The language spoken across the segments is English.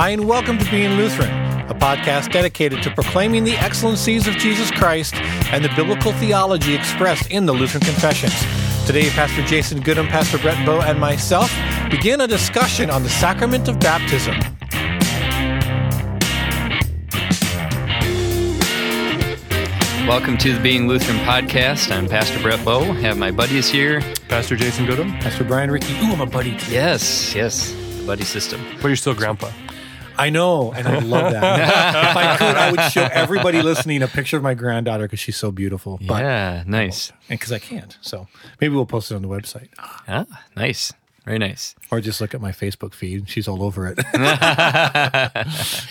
Hi, and welcome to Being Lutheran, a podcast dedicated to proclaiming the excellencies of Jesus Christ and the biblical theology expressed in the Lutheran Confessions. Today, Pastor Jason Goodham, Pastor Brett Bow, and myself begin a discussion on the sacrament of baptism. Welcome to the Being Lutheran podcast. I'm Pastor Brett Bow. Have my buddies here. Pastor Jason Goodham, Pastor Brian Ricky. Ooh, I'm a buddy. Yes, yes, buddy system. but you're still grandpa. I know, and I love that. if I could, I would show everybody listening a picture of my granddaughter because she's so beautiful. But yeah, nice. and because I can't, so maybe we'll post it on the website, Ah, nice. Very nice. or just look at my Facebook feed. She's all over it.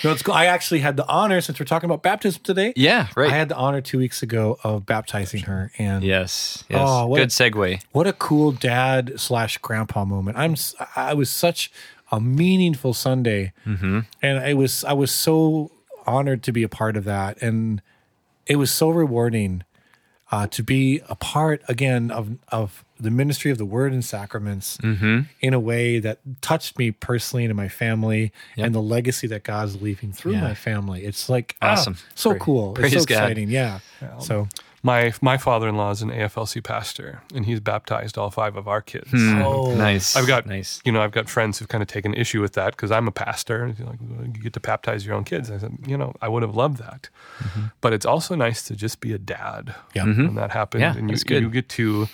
no, it's cool. I actually had the honor, since we're talking about baptism today. Yeah, right. I had the honor two weeks ago of baptizing her, and yes, yes. Oh, what Good a- segue. what a cool dad slash grandpa moment. I'm I was such a meaningful Sunday, Mm-hmm. and I was I was so honored to be a part of that, and it was so rewarding uh, to be a part again of of the ministry of the Word and Sacraments Mm-hmm. in a way that touched me personally and my family, and the legacy that God's leaving through Yeah. my family. It's like ah, Awesome. so Praise- cool, praise it's so God. exciting. Yeah. So My my father-in-law is an AFLC pastor, and he's baptized all five of our kids. oh, Nice. I've got nice. you know I've got friends who've kind of taken issue with that because I'm a pastor. And like you get to baptize your own kids. I said you know I would have loved that, but it's also nice to just be a dad. Yeah. when that happened, Mm-hmm. Yeah, and you that's good. you get to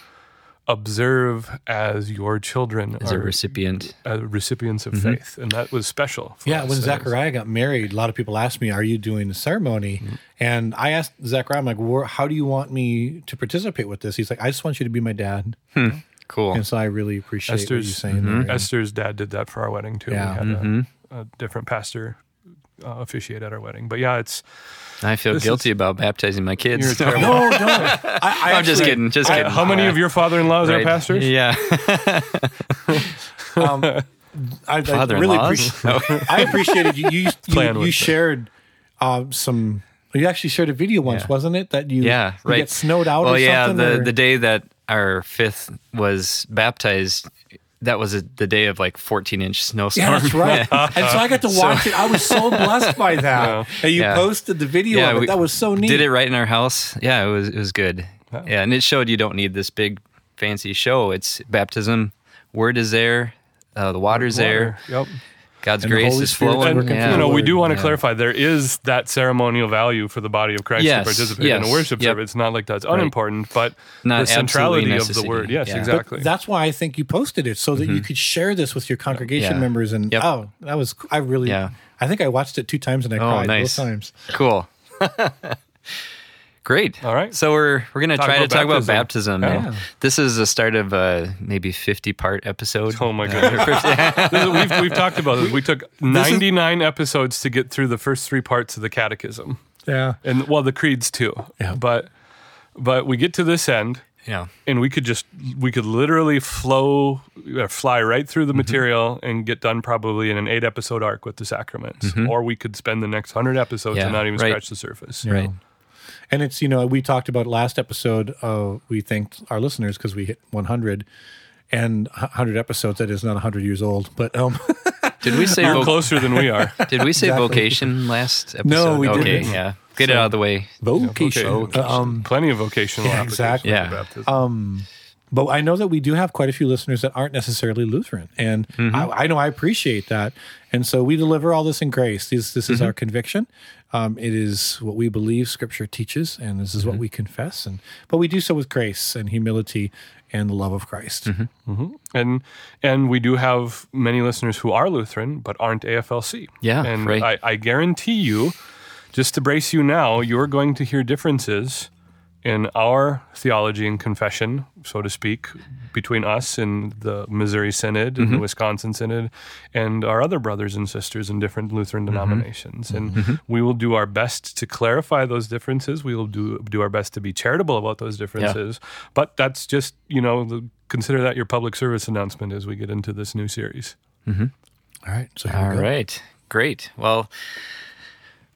observe as your children As a are recipient. uh, recipients of mm-hmm. faith, and that was special. For Yeah, us. when That was- Zachariah got married, a lot of people asked me, "Are you doing the ceremony?" Mm-hmm. And I asked Zachariah, "I'm like, how do you want me to participate with this?" He's like, "I just want you to be my dad." Hmm. Cool. And so I really appreciate what you're Esther's- saying. there. And- Esther's dad did that for our wedding too. Yeah. We had a, a different pastor uh, officiate at our wedding. But yeah, it's I feel guilty is- about baptizing my kids. you're terrible. no, don't. I, I I'm just kidding. Just I- kidding. how many of your father-in-laws are pastors? Yeah. Um, I, I really Father-in-laws? appreciate. I appreciated you. You, you, you shared uh, some. You actually shared a video once, Yeah. wasn't it? That you Yeah, you right. get snowed out well, or yeah, the or- the day that our fifth was baptized, that was a, the day of like 14 inch snowstorm. Yeah, that's right. and so I got to watch it. I was so blessed by that. And you Yeah. posted the video Yeah, of it. we that was so neat. Did it right in our house. Yeah, it was it was good. Yeah, and it showed you don't need this big fancy show. It's baptism. Word is there. Uh, the water's there. Yep. God's And the grace Holy is Spirit's flowing. working yeah. through You know, we do want to Yeah. clarify there is that ceremonial value for the body of Christ Yes, to participate in yes, a worship yep. service. It's not like that's unimportant, but Not the centrality of the word. Yes, Yeah. But exactly. That's why I think you posted it so that you mm-hmm. could share this with your congregation Yeah. members. And Yep. oh, that was I really. Yeah. I think I watched it two times and I Oh, cried nice. both times. Cool. Great. All right. So we're we're gonna Talk try to talk about baptism. baptism. Yeah. This is the start of a maybe 50 part episode. Oh my god. This is- we've, we've talked about it. We took 99 episodes to get through the first three parts of the catechism. Yeah. And well, the creeds too. Yeah. But but we get to this end yeah. and we could just we could literally flow uh, fly right through the Mm-hmm. material and get done probably in an eight episode arc with the sacraments or we could spend the next 100 episodes Mm-hmm. Yeah, and not even right. scratch the surface Right. And it's you know we talked about last episode. Uh, we thanked our listeners because we hit 100 and 100 episodes. That is not 100 years old, but um, Did we say you're voc- closer than we are did we say Exactly. vocation last episode? No, we okay, didn't. yeah. Get it out of the way. vocation. Okay. Uh, um, plenty of vocational Yeah, exactly. Yeah. baptism. But I know that we do have quite a few listeners that aren't necessarily Lutheran, and I, I know I appreciate that. And so we deliver all this in grace. This this is our conviction. Um, it is what we believe Scripture teaches, and this is what mm-hmm. we confess. And but we do so with grace and humility and the love of Christ. Mm-hmm. Mm-hmm. and and we do have many listeners who are Lutheran but aren't AFLC. Yeah, and right. I, I guarantee you, just to brace you now, you're going to hear differences in our theology and confession, so to speak, between us and the Missouri Synod and the mm-hmm. Wisconsin Synod and our other brothers and sisters in different Lutheran mm-hmm. denominations. And mm-hmm. we will do our best to clarify those differences. We will do do our best to be charitable about those differences. But that's just, you know, the, consider that your public service announcement as we get into this new series. All right. So here All we go. right. Great. Well,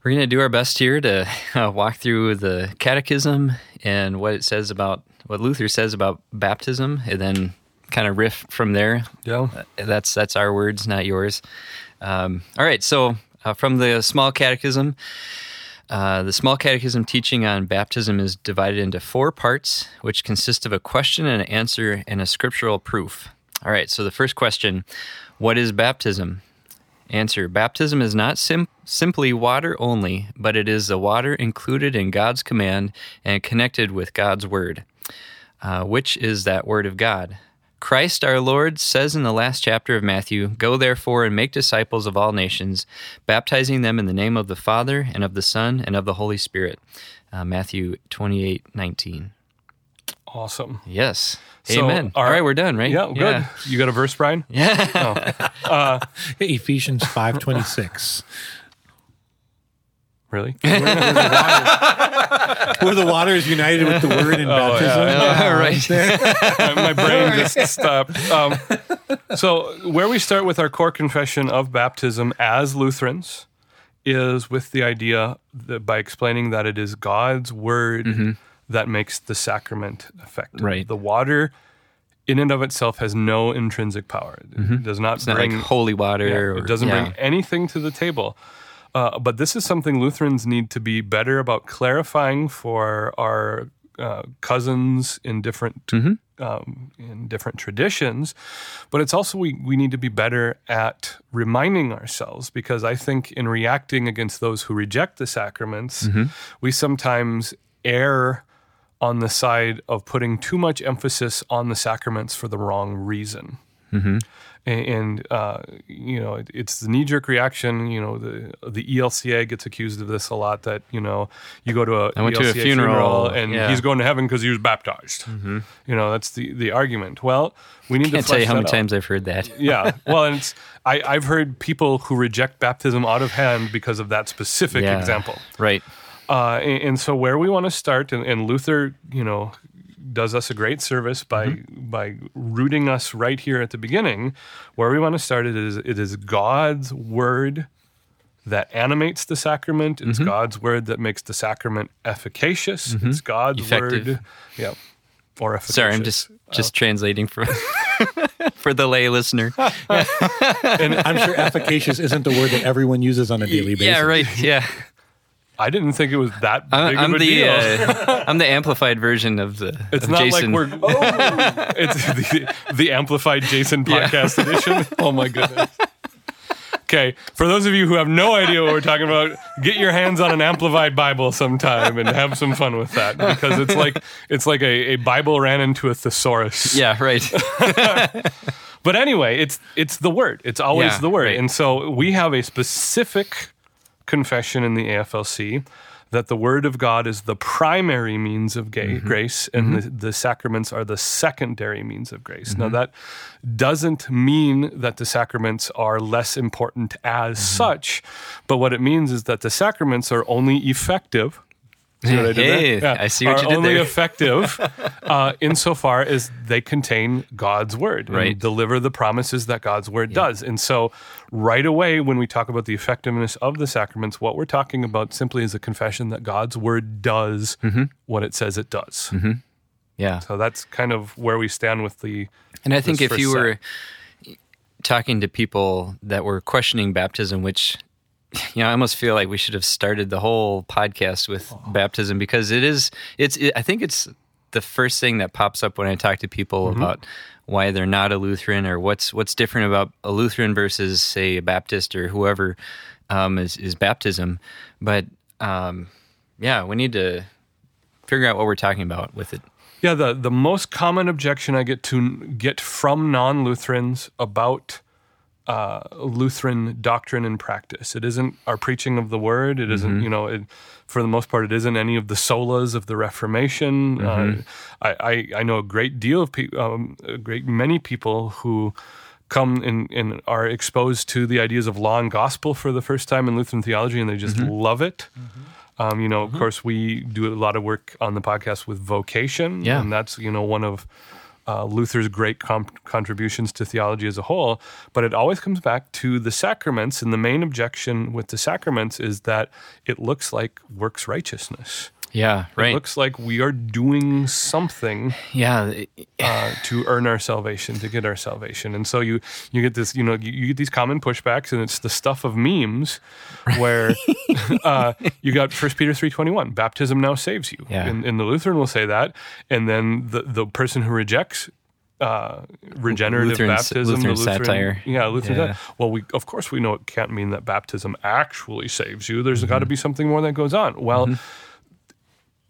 we're going to do our best here to uh, walk through the catechism and what it says about what Luther says about baptism, and then kind of riff from there. Yeah. Uh, That's that's our words, not yours. Um, all right. So uh, from the Small Catechism. Uh, the Small Catechism teaching on baptism is divided into four parts, which consist of a question and an answer and a scriptural proof. All right, so the first question What is baptism? Answer Baptism is not sim- simply water only, but it is the water included in God's command and connected with God's word. Uh, which is that word of God? Christ our Lord says in the last chapter of Matthew, Go therefore and make disciples of all nations, baptizing them in the name of the Father, and of the Son, and of the Holy Spirit. Uh, Matthew 28 19. Awesome. Yes. So, Amen. our- all right, we're done, right? Yeah, good. You got a verse, Brian? Yeah. Ephesians five twenty six. Really? Where the water is united with the word in baptism. All right. my, my brain just stopped. Um, so, where we start with our core confession of baptism as Lutherans is with the idea that by explaining that it is God's word that makes the sacrament effective. Right. The water, in and of itself, has no intrinsic power. It does not It's not bring like holy water. yeah, or, it doesn't yeah. bring anything to the table. Uh, but this is something Lutherans need to be better about clarifying for our uh, cousins in different Mm-hmm. um, in different traditions. But it's also we we need to be better at reminding ourselves because I think in reacting against those who reject the sacraments, Mm-hmm. we sometimes err on the side of putting too much emphasis on the sacraments for the wrong reason and, and uh, you know it's the knee jerk reaction. You know the the ELCA gets accused of this a lot. That you know you go to a I went to a ELCA funeral, and yeah. he's going to heaven because he was baptized. You know that's the the argument. Well, we need Can't to tell you how many out. times I've heard that. Yeah, well, and it's I, I've heard people who reject baptism out of hand because of that specific Yeah. example. Right. Uh, and, and so where we want to start, and, and Luther, you know, does us a great service by Mm-hmm. by rooting us right here at the beginning. Where we want to start it is it is God's word that animates the sacrament. Mm-hmm. It's God's word that makes the sacrament efficacious. It's God's Effective. word, yeah, or efficacious. Sorry, I'm just just translating for for the lay listener. And I'm sure efficacious isn't the word that everyone uses on a daily basis. Yeah, right. Yeah. I didn't think it was that big I'm, I'm of a the deal. uh, I'm the amplified version of the It's of not Jason. like we're. Oh, it's the, the amplified Jason podcast edition. Oh my goodness. Okay, for those of you who have no idea what we're talking about, get your hands on an amplified Bible sometime and have some fun with that because it's like it's like a, a Bible ran into a thesaurus. yeah, right. But anyway, it's it's the word. It's always Yeah, the word. right. And so we have a specific confession in the AFLC that the word of God is the primary means of ga- Mm-hmm. grace and the, the sacraments are the secondary means of grace. Mm-hmm. Now that doesn't mean that the sacraments are less important as Mm-hmm. such, but what it means is that the sacraments are only effective See what I did Hey, there? I see what are you did only there. effective uh, insofar as they contain God's word and Right. deliver the promises that God's word does. And so, right away, when we talk about the effectiveness of the sacraments, what we're talking about simply is a confession that God's word does Mm-hmm. what it says it does. Yeah. So that's kind of where we stand with the. And I think if you first were talking to people that were questioning baptism, which you know, I almost feel like we should have started the whole podcast with baptism because it is. It's. It, I think it's the first thing that pops up when I talk to people about why they're not a Lutheran or what's what's different about a Lutheran versus say a Baptist or whoever um, is is baptism. But um, yeah, we need to figure out what we're talking about with it. Yeah, the, the most common objection I get to get from non Lutherans about uh, Lutheran doctrine and practice. It isn't our preaching of the word. It isn't, you know, it, for the most part, it isn't any of the solas of the Reformation. Uh, I, I, I know a great deal of people, um, a great many people who come and, and are exposed to the ideas of law and gospel for the first time in Lutheran theology, and they just love it. Um, you know, of course, we do a lot of work on the podcast with vocation, Yeah. and that's you know one of uh, Luther's great com- contributions to theology as a whole. But it always comes back to the sacraments, and the main objection with the sacraments is that it looks like works righteousness. Yeah, right. It looks like we are doing something yeah, uh, to earn our salvation, to get our salvation. And so you you get this, you know, you, you get these common pushbacks, and it's the stuff of memes, where uh, you got First Peter three twenty one, baptism now saves you, Yeah. and, and the Lutheran will say that, and then the the person who rejects. Uh, regenerative Lutheran- baptism, Lutheran the Lutheran satire. yeah, Lutheran. Yeah. sat- Well, we of course we know it can't mean that baptism actually saves you. There's Mm-hmm. got to be something more that goes on. Well,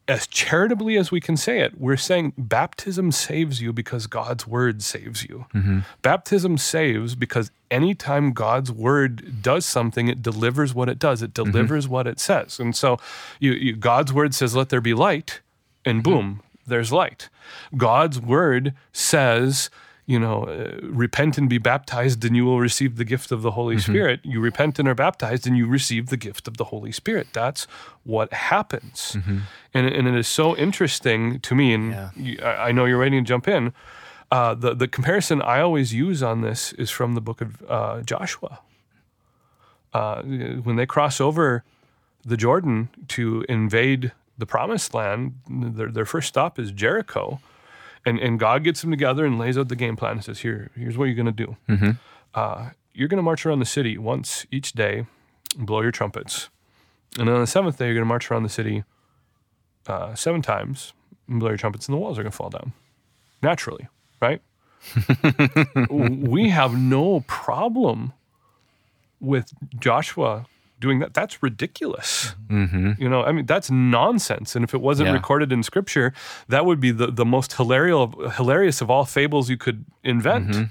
as charitably as we can say it, we're saying baptism saves you because God's word saves you. Mm-hmm. Baptism saves because anytime God's word does something, it delivers what it does. It mm-hmm. delivers what it says. And so you, you, God's word says, let there be light, and mm-hmm. boom, there's light. God's word says, you know, uh, repent and be baptized, and you will receive the gift of the Holy Spirit. You repent and are baptized, and you receive the gift of the Holy Spirit. That's what happens. And, and it is so interesting to me, and Yeah. you, I I know you're ready to jump in. Uh, the, the comparison I always use on this is from the book of uh, Joshua. Uh, when they cross over the Jordan to invade the promised land, their, their first stop is Jericho. And, and God gets them together and lays out the game plan and says, Here, here's what you're going to do. Uh, you're going to march around the city once each day and blow your trumpets. And then on the seventh day, you're going to march around the city uh, seven times and blow your trumpets, and the walls are going to fall down naturally, right? we have no problem with Joshua doing that. That's ridiculous. You know, I mean, that's nonsense. And if it wasn't Yeah. recorded in scripture, that would be the, the most hilarious, hilarious of all fables you could invent.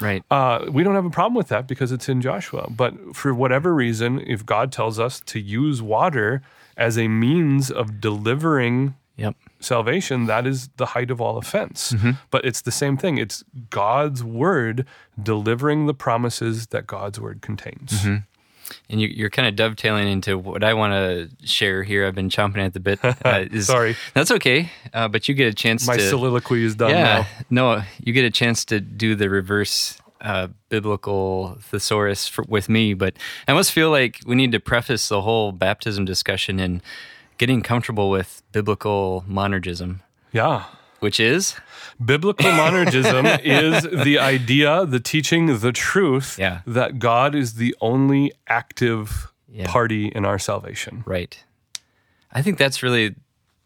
right. Uh, we don't have a problem with that because it's in Joshua. But for whatever reason, if God tells us to use water as a means of delivering yep. salvation, that is the height of all offense. Mm-hmm. But it's the same thing. It's God's word delivering the promises that God's word contains. Mm-hmm. And you, you're kind of dovetailing into what I want to share here. I've been chomping at the bit. Uh, is, Sorry. That's okay. Uh, but you get a chance My to. soliloquy is done yeah. now. No, you get a chance to do the reverse uh, biblical thesaurus for, with me. But I almost feel like we need to preface the whole baptism discussion and getting comfortable with biblical monergism, Yeah. Which is Biblical monergism is the idea, the teaching, the truth Yeah. that God is the only active Yeah. party in our salvation. right. I think that's really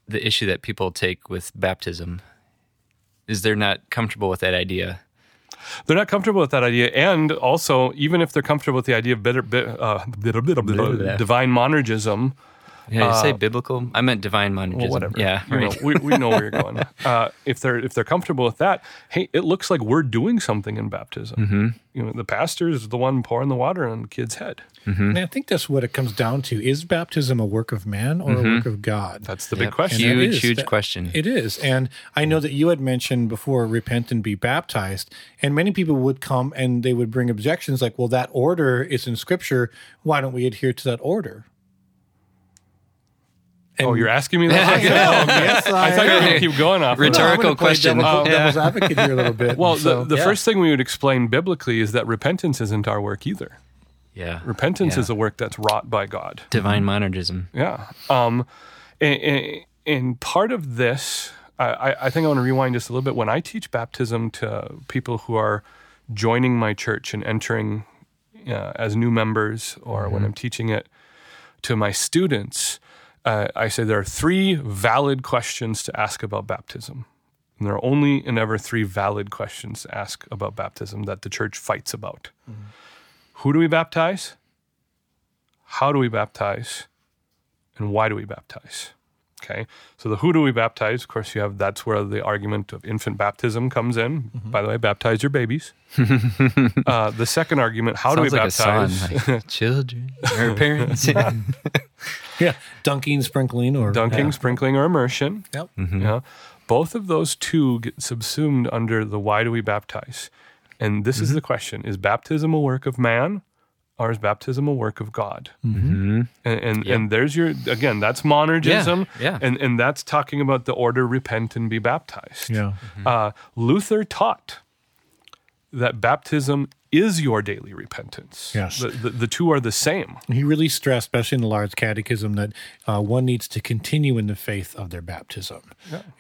the issue that people take with baptism. Is they're not comfortable with that idea. They're not comfortable with that idea, and also, even if they're comfortable with the idea of bitter, bit, uh, bitter, bitter, divine monergism, Yeah, you say biblical. I meant divine monergism. Uh, well, whatever. Yeah, You right. know, we, we know where you're going. Uh, if they're if they're comfortable with that, hey, it looks like we're doing something in baptism. Mm-hmm. You know, the pastor is the one pouring the water on the kid's head. And I think that's what it comes down to. Is baptism a work of man or a work of God? That's the Yep. big question. And Huge, is- huge that- question. It is. And I know that you had mentioned before repent and be baptized. And many people would come and they would bring objections like, well, that order is in scripture. Why don't we adhere to that order? And oh, you're asking me that? yes, I thought you were going to keep going off. Rhetorical I'm gonna play question. Devil, Oh, devil's advocate here a little bit. Well, So, the, the yeah. first thing we would explain biblically is that repentance isn't our work either. Yeah. Repentance Yeah. is a work that's wrought by God. divine monergism. Yeah. Um, and, and, and part of this, I, I- I think I want to rewind just a little bit. When I teach baptism to people who are joining my church and entering uh, as new members, or when I'm teaching it to my students, uh, I say there are three valid questions to ask about baptism. And there are only and ever three valid questions to ask about baptism that the church fights about. Who do we baptize? How do we baptize? And why do we baptize? Okay, so the who do we baptize? Of course, you have that's where the argument of infant baptism comes in. Mm-hmm. By the way, baptize your babies. uh, the second argument, how Sounds do we like a song. baptize? Like, children or parents. yeah, dunking, sprinkling, or Dunking, sprinkling, or immersion. Yep. Mm-hmm. Yeah. Both of those two get subsumed under the why do we baptize? And this is mm-hmm. the question Is baptism a work of man or is baptism a work of God? Mm-hmm. And, and, and there's your, again, that's monergism. Yeah, yeah. And, and that's talking about the order repent and be baptized. Yeah. Uh, Luther taught that baptism is your daily repentance. Yes. The, the, the two are the same. He really stressed, especially in the Large Catechism, that uh, one needs to continue in the faith of their baptism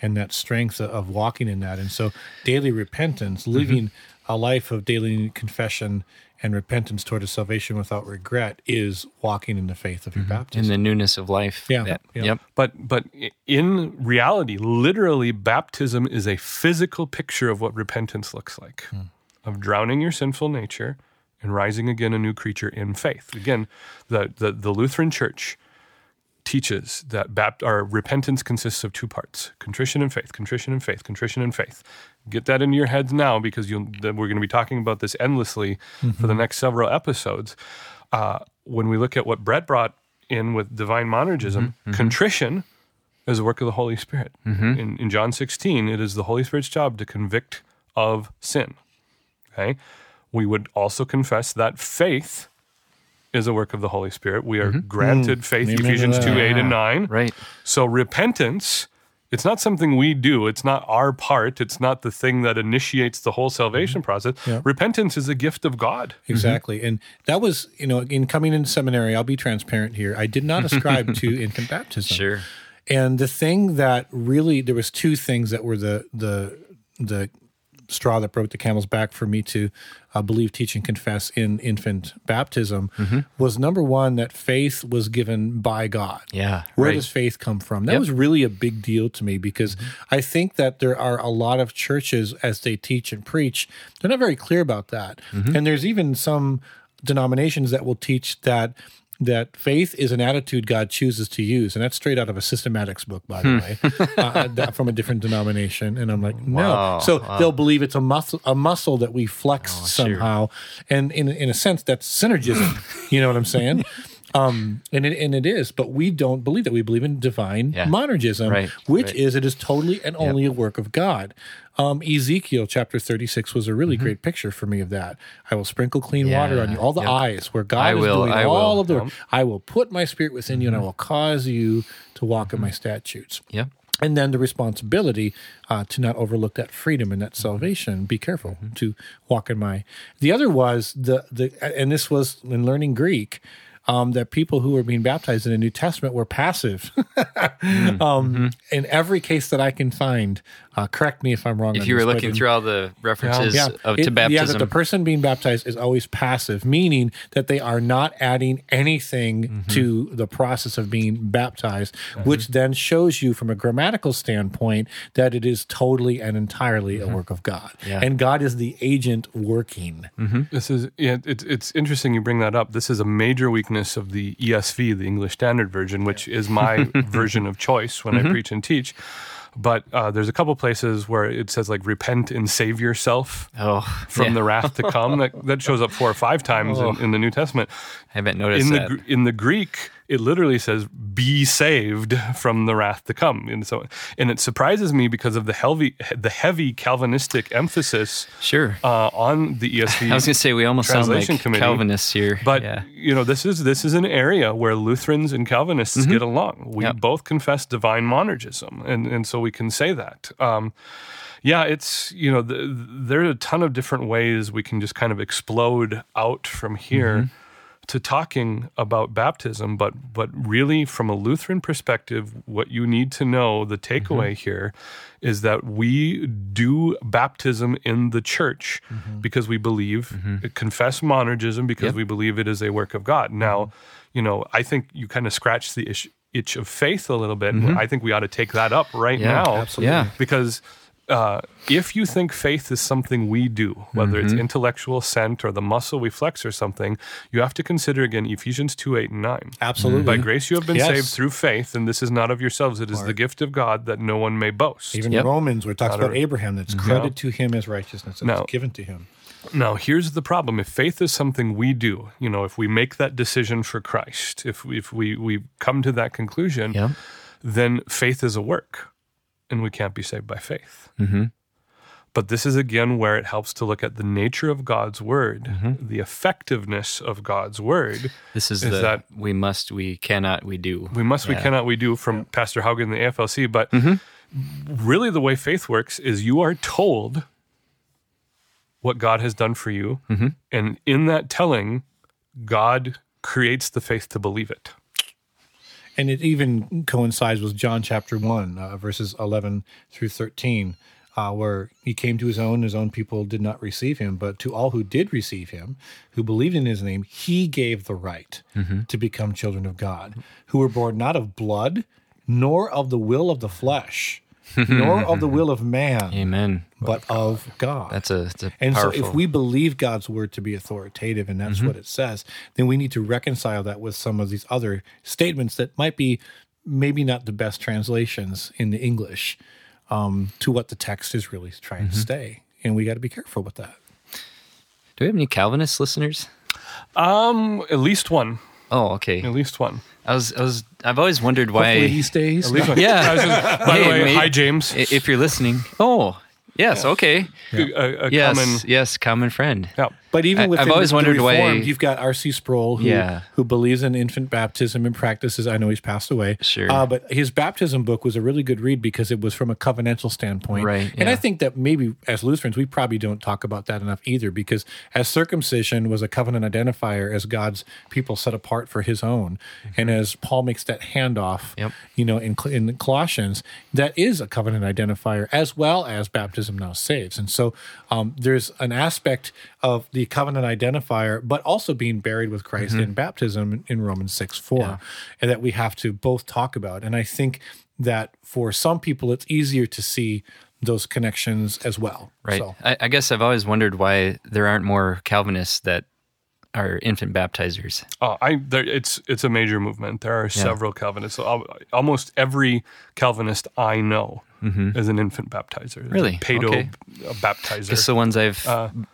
and that strength of walking in that. And so, daily repentance, living a life of daily confession and repentance toward a salvation without regret, is walking in the faith of your mm-hmm. baptism. in the newness of life. Yeah, That- yeah. Yep. But but in reality, literally, baptism is a physical picture of what repentance looks like, hmm. of drowning your sinful nature and rising again a new creature in faith. Again, the the, the Lutheran Church teaches that bapt- our repentance consists of two parts: contrition and faith, contrition and faith, contrition and faith. Get that into your heads now, because we're going to be talking about this endlessly for the mm-hmm. next several episodes. Uh, when we look at what Brett brought in with divine monergism, mm-hmm. Mm-hmm. contrition is a work of the Holy Spirit. In, in John 16, it is the Holy Spirit's job to convict of sin. Okay, we would also confess that faith is a work of the Holy Spirit. We are mm-hmm. granted mm. faith, Amen Ephesians 2 8 and 9. Right. So repentance, it's not something we do. It's not our part. It's not the thing that initiates the whole salvation mm-hmm. process. Yeah. Repentance is a gift of God. Mm-hmm. Exactly. And that was, you know, in coming into seminary, I'll be transparent here. I did not ascribe to infant baptism. Sure. And the thing that really there was two things that were the the the straw that broke the camel's back for me to uh, believe, teach, and confess in infant baptism mm-hmm. was number one that faith was given by God. Yeah. Where right. does faith come from? That Yep. was really a big deal to me because mm-hmm. I think that there are a lot of churches as they teach and preach, they're not very clear about that. Mm-hmm. And there's even some denominations that will teach that that faith is an attitude God chooses to use, and that's straight out of a systematics book, by the way, uh, from a different denomination. And I'm like, no. Wow. So they'll believe it's a muscle, a muscle that we flex sure. somehow, and in in a sense, that's synergism. you know what I'm saying? Um, and it and it is, but we don't believe that. We believe in divine Yeah. monergism, Right, which right. is it is totally and only a work of God. Um, Ezekiel chapter 36 was a really great picture for me of that. I will sprinkle clean water on you, Mm-hmm. All the yep. eyes where God I is will, doing I all will. of the work. I will put my spirit within you and I will cause you to walk in my statutes. Yeah. And then the responsibility uh, to not overlook that freedom and that salvation. Be careful to walk in my. The other was the the, and this was in learning Greek. Um, that people who were being baptized in the New Testament were passive. um, In every case that I can find, uh, correct me if I'm wrong. If you were this, looking in- through all the references yeah, of, It- to baptism, Yeah, that the person being baptized is always passive, meaning that they are not adding anything Mm-hmm. to the process of being baptized, which then shows you from a grammatical standpoint that it is totally and entirely a work of God. Mm-hmm. Yeah. And God is the agent working. This is yeah, it's it's interesting you bring that up. This is a major weakness of the ESV, the English Standard Version, which is my version of choice when I preach and teach. But uh, there's a couple places where it says like repent and save yourself oh, from yeah, the wrath to come. That that shows up four or five times in, in the New Testament. I haven't noticed In the that. In the Greek, it literally says "be saved from the wrath to come," and so and it surprises me because of the heavy the heavy Calvinistic emphasis sure. uh, on the ESV. I was going to say we almost sound like Committee. Calvinists here. But yeah. you know, this is this is an area where Lutherans and Calvinists get along. We Yep. both confess divine monergism, and and so we can say that. Um, yeah, it's you know, the, there's a ton of different ways we can just kind of explode out from here. To talking about baptism, but but really from a Lutheran perspective, what you need to know, the takeaway mm-hmm. here, is that we do baptism in the church mm-hmm. because we believe, mm-hmm. confess monergism because Yep. we believe it is a work of God. Now, you know, I think you kind of scratch the itch, itch of faith a little bit. and I think we ought to take that up right Yeah, now. absolutely. Yeah. Because uh, if you think faith is something we do, whether Mm-hmm. it's intellectual assent or the muscle we flex or something, you have to consider again Ephesians 2 8 and 9. Absolutely. By grace you have been Yes. saved through faith, and this is not of yourselves. It is the gift of God that no one may boast. Even Yep. Romans, where it talks Not a- about Abraham, that's credited to him as righteousness and No. it's given to him. Now, here's the problem. If faith is something we do, you know, if we make that decision for Christ, if, if we, we come to that conclusion, Yeah. then faith is a work, and we can't be saved by faith. Mm-hmm. But this is again where it helps to look at the nature of God's word, mm-hmm. the effectiveness of God's word. This is, Is the that- we must, we cannot, we do. We must, we cannot, we do from Pastor Haugen in the AFLC. But mm-hmm. really, the way faith works is you are told what God has done for you. Mm-hmm. And in that telling, God creates the faith to believe it. And it even coincides with John chapter 1, uh, verses 11 through 13, uh, where he came to his own, his own people did not receive him. But to all who did receive him, who believed in his name, he gave the right to become children of God, who were born not of blood, nor of the will of the flesh, nor of the will of man, Amen. but of God. That's a, that's a And powerful. so, if we believe God's word to be authoritative, and that's what it says, then we need to reconcile that with some of these other statements that might be maybe not the best translations in the English um, to what the text is really trying to say. And we got to be careful with that. Do we have any Calvinist listeners? Um, at least one. Oh, okay. At least one. I was, I was, I've always wondered why. Hopefully he stays. At least one. Yeah. I just- by Hey, the way, mate. hi James. If you're listening, oh, yes, okay, A, uh, a yes, common. yes, common friend. Yeah. But even with I've always wondered why- you've got R.C. Sproul, who, Yeah. who believes in infant baptism and practices. I know he's passed away. Sure. Uh, but his baptism book was a really good read because it was from a covenantal standpoint. Right, And I think that maybe as Lutherans, we probably don't talk about that enough either because as circumcision was a covenant identifier as God's people set apart for his own. And as Paul makes that handoff, Mm-hmm. Yep. you know, in, in Colossians, that is a covenant identifier as well as baptism now saves. And so um, there's an aspect of the covenant identifier, but also being buried with Christ in baptism in Romans 6 4, Mm-hmm. Yeah. and that we have to both talk about. And I think that for some people, it's easier to see those connections as well. Right. So, I, I guess I've always wondered why there aren't more Calvinists that are infant baptizers. Oh, I there, it's it's a major movement. There are several Calvinists. Al- Almost every Calvinist I know is an infant baptizer. Really? pedo Okay. uh, baptizer. Just the ones I've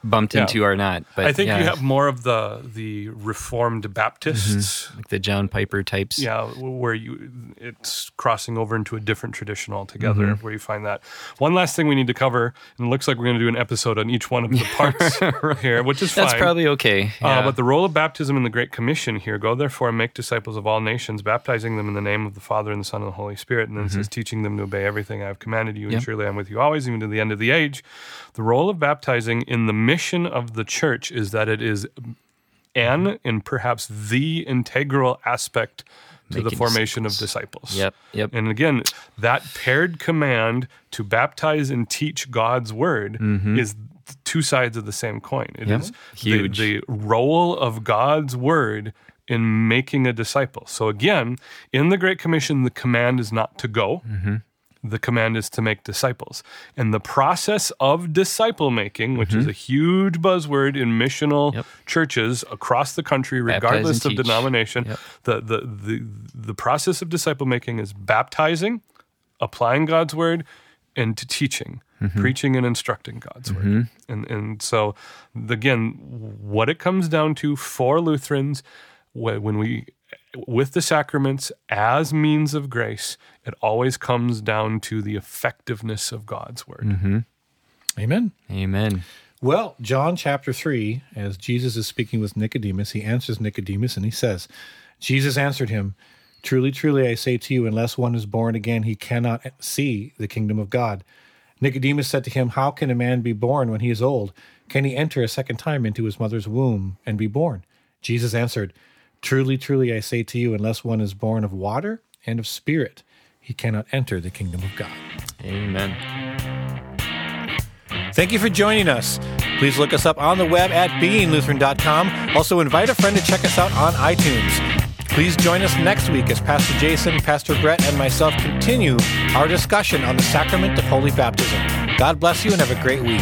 bumped yeah. into are not. But I think yeah, you have more of the the Reformed Baptists. like the John Piper types. Yeah, where you it's crossing over into a different tradition altogether. Mm-hmm. Where you find that. One last thing we need to cover, and it looks like we're going to do an episode on each one of the parts here, which is fine. That's probably okay. Uh, but the role of baptism in the Great Commission here go therefore and make disciples of all nations, baptizing them in the name of the Father and the Son and the Holy Spirit. And then it says, teaching them to obey everything I have commanded you, and Mm-hmm. Yep. surely I'm with you always, even to the end of the age. The role of baptizing in the mission of the church is that it is an and perhaps the integral aspect to the Making formation of disciples. Yep, yep. And again, that paired command to baptize and teach God's word is two sides of the same coin. It is Mm-hmm. Yep. Huge. The, the role of God's word in making a disciple. So again, in the Great Commission, the command is not to go. Mm-hmm. The command is to make disciples. And the process of disciple making, which is a huge buzzword in missional Mm-hmm. Yep. churches across the country, regardless of teach. denomination, Yep. the, the, the, the process of disciple making is baptizing, applying God's word, and to teaching, Mm-hmm. preaching and instructing God's word. And, and so, again, what it comes down to for Lutherans, when we, with the sacraments as means of grace, it always comes down to the effectiveness of God's word. Mm-hmm. amen. Amen. Well, John chapter 3, as Jesus is speaking with Nicodemus, he answers Nicodemus and he says, Jesus answered him, Truly, truly, I say to you, unless one is born again, he cannot see the kingdom of God. Nicodemus said to him, How can a man be born when he is old? Can he enter a second time into his mother's womb and be born? Jesus answered, Truly, truly, I say to you, unless one is born of water and of spirit, he cannot enter the kingdom of God. Amen. Thank you for joining us. Please look us up on the web at beinglutheran.com. Also, invite a friend to check us out on iTunes. Please join us next week as Pastor Jason, Pastor Brett, and myself continue our discussion on the sacrament of holy baptism. God bless you and have a great week.